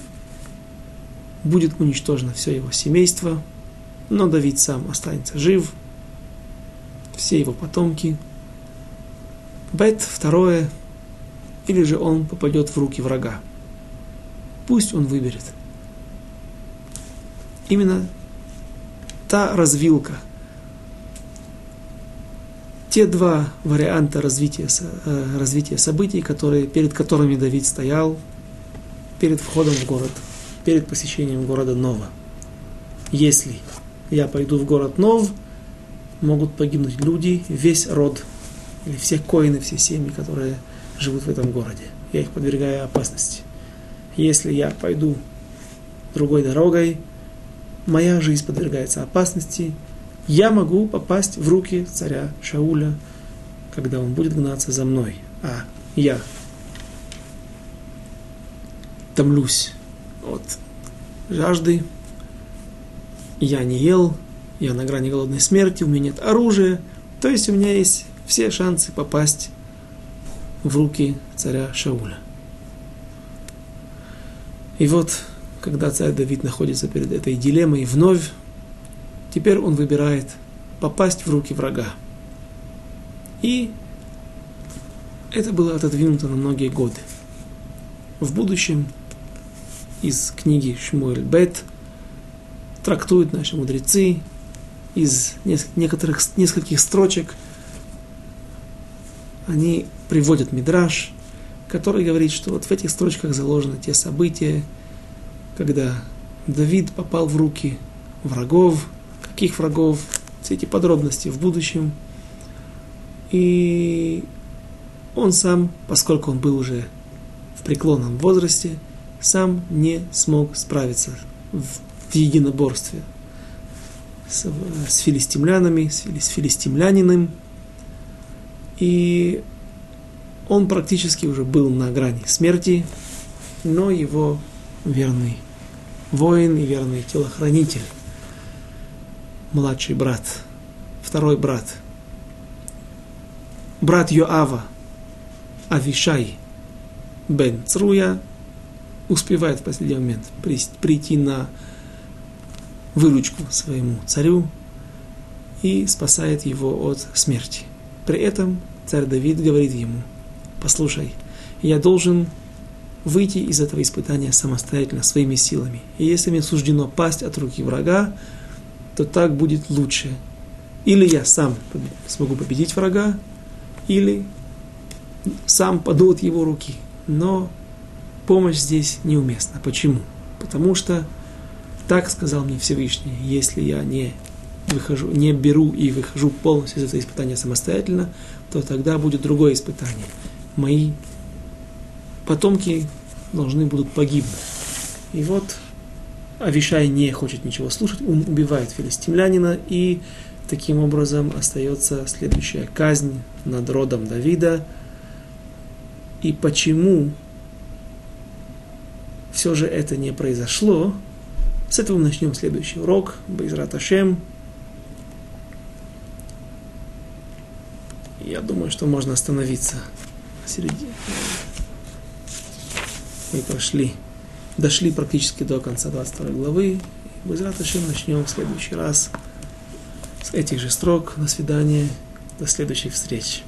будет уничтожено все его семейство, но Давид сам останется жив, все его потомки. Бет, второе, или же он попадет в руки врага. Пусть он выберет. Именно та развилка, те два варианта развития, э, развития событий, которые, перед которыми Давид стоял перед входом в город – перед посещением города Нова. Если я пойду в город Нов, могут погибнуть люди, весь род, или все коины, все семьи, которые живут в этом городе. Я их подвергаю опасности. Если я пойду другой дорогой, моя жизнь подвергается опасности, я могу попасть в руки царя Шауля, когда он будет гнаться за мной. А я томлюсь от жажды, я не ел, я на грани голодной смерти, у меня нет оружия, то есть у меня есть все шансы попасть в руки царя Шауля. И вот, когда царь Давид находится перед этой дилеммой вновь, теперь он выбирает попасть в руки врага. И это было отодвинуто на многие годы. В будущем из книги Шмуэль Бет, трактуют наши мудрецы из некоторых, нескольких строчек. Они приводят Мидраш, который говорит, что вот в этих строчках заложены те события, когда Давид попал в руки врагов, каких врагов, все эти подробности в будущем. И он сам, поскольку он был уже в преклонном возрасте, сам не смог справиться в, единоборстве с, с филистимлянами, с, с филистимлянином. И он практически уже был на грани смерти, но его верный воин и верный телохранитель, младший брат, второй брат, брат Йоава, Авишай бен Цруя, успевает в последний момент прийти на выручку своему царю и спасает его от смерти. При этом царь Давид говорит ему, послушай, я должен выйти из этого испытания самостоятельно, своими силами. И если мне суждено пасть от руки врага, то так будет лучше. Или я сам смогу победить врага, или сам паду его руки. Но помощь здесь неуместна. Почему? Потому что так сказал мне Всевышний, если я не выхожу, не беру и выхожу полностью из этого испытания самостоятельно, то тогда будет другое испытание. Мои потомки должны будут погибнуть. И вот Авишай не хочет ничего слушать, он убивает филистимлянина, и таким образом остается следующая казнь над родом Давида. И почему все же это не произошло. С этого мы начнем следующий урок. Байзрат Ашем. Я думаю, что можно остановиться середине. Мы прошли, дошли практически до конца 22 главы. Байзрат Ашем начнем в следующий раз с этих же строк. До свидания. До следующих встреч.